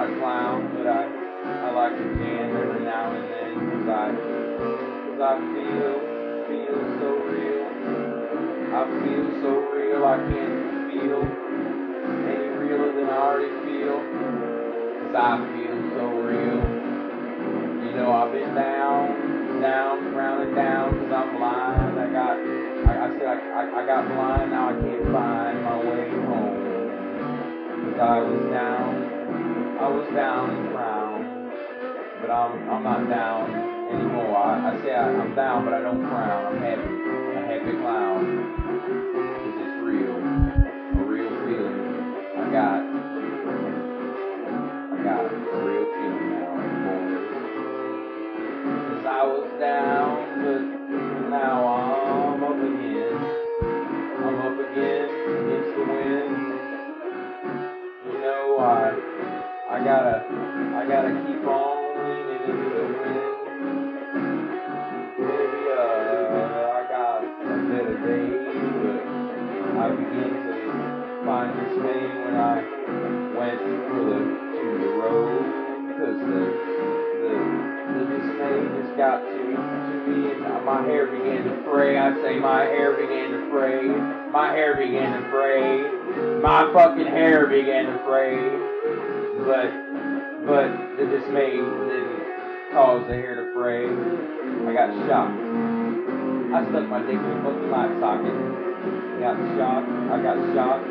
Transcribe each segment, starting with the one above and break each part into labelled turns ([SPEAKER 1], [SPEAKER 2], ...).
[SPEAKER 1] not a clown, but I I like to jam every now and then because I I feel feel so real. I feel so real. I can't feel any realer than I already feel. Cause I feel so real. You know I've been down, down, round and down cause I'm blind. I got, I, I said I, I, I got blind, now I can't find my way home. Cause I was was down and frown. But I'm, I'm not down anymore. I, I say I, I'm down, but I don't frown. I'm happy, a happy clown. Cause it's real, a real feeling. I got, I got a real feeling now, boys. Cause I was down, but now I gotta, I gotta keep on leaning into the wind. Maybe, uh, I got a better day, but I began to find this dismay when I went for the, to the road, because the, the, the dismay just got to, to me, and my hair began to fray. I say my hair began to fray. My hair began to fray. My fucking hair began to fray. But, but the dismay didn't cause the hair to fray. I got shocked. I stuck my dick in fucking light socket. Got shocked. I got shocked.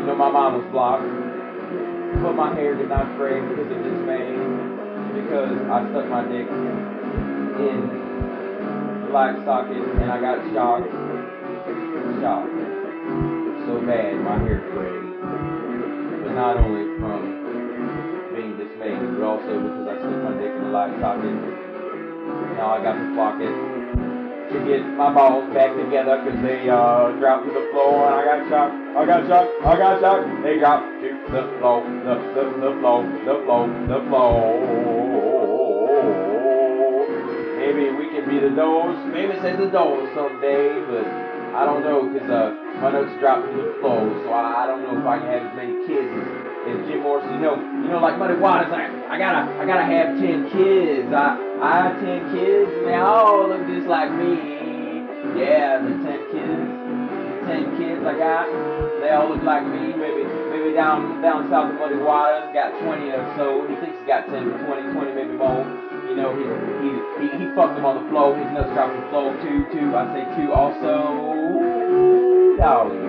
[SPEAKER 1] You know my mom was blocked. But my hair did not fray because of dismay. Because I stuck my dick in the light socket and I got shocked. Shocked. So bad my hair frayed. Because I stuck my dick in the light socket. Now I got to flock it to get my balls back together because they uh, dropped to the floor and I got shocked. I got shocked. I got shocked. They dropped to the floor, the the the floor, the floor, the floor. Maybe we can be the doors. Maybe say the doors someday, but I don't know because uh, my notes dropped to the floor, so I, I don't know if I can have as many kids as, as Jim Morrison. You know, you know, like Muddy Waters. I, I gotta, I gotta have ten kids. I, I have ten kids, and they all look just like me. Yeah, the ten kids, the ten kids I got, they all look like me. Maybe, maybe down, down south of Muddy Waters, got twenty or so. He thinks he got 10, 20, 20, maybe more. You know, he, he, he, he fucked them on the floor. His nuts dropped on the floor too, too. I say two also. Dog.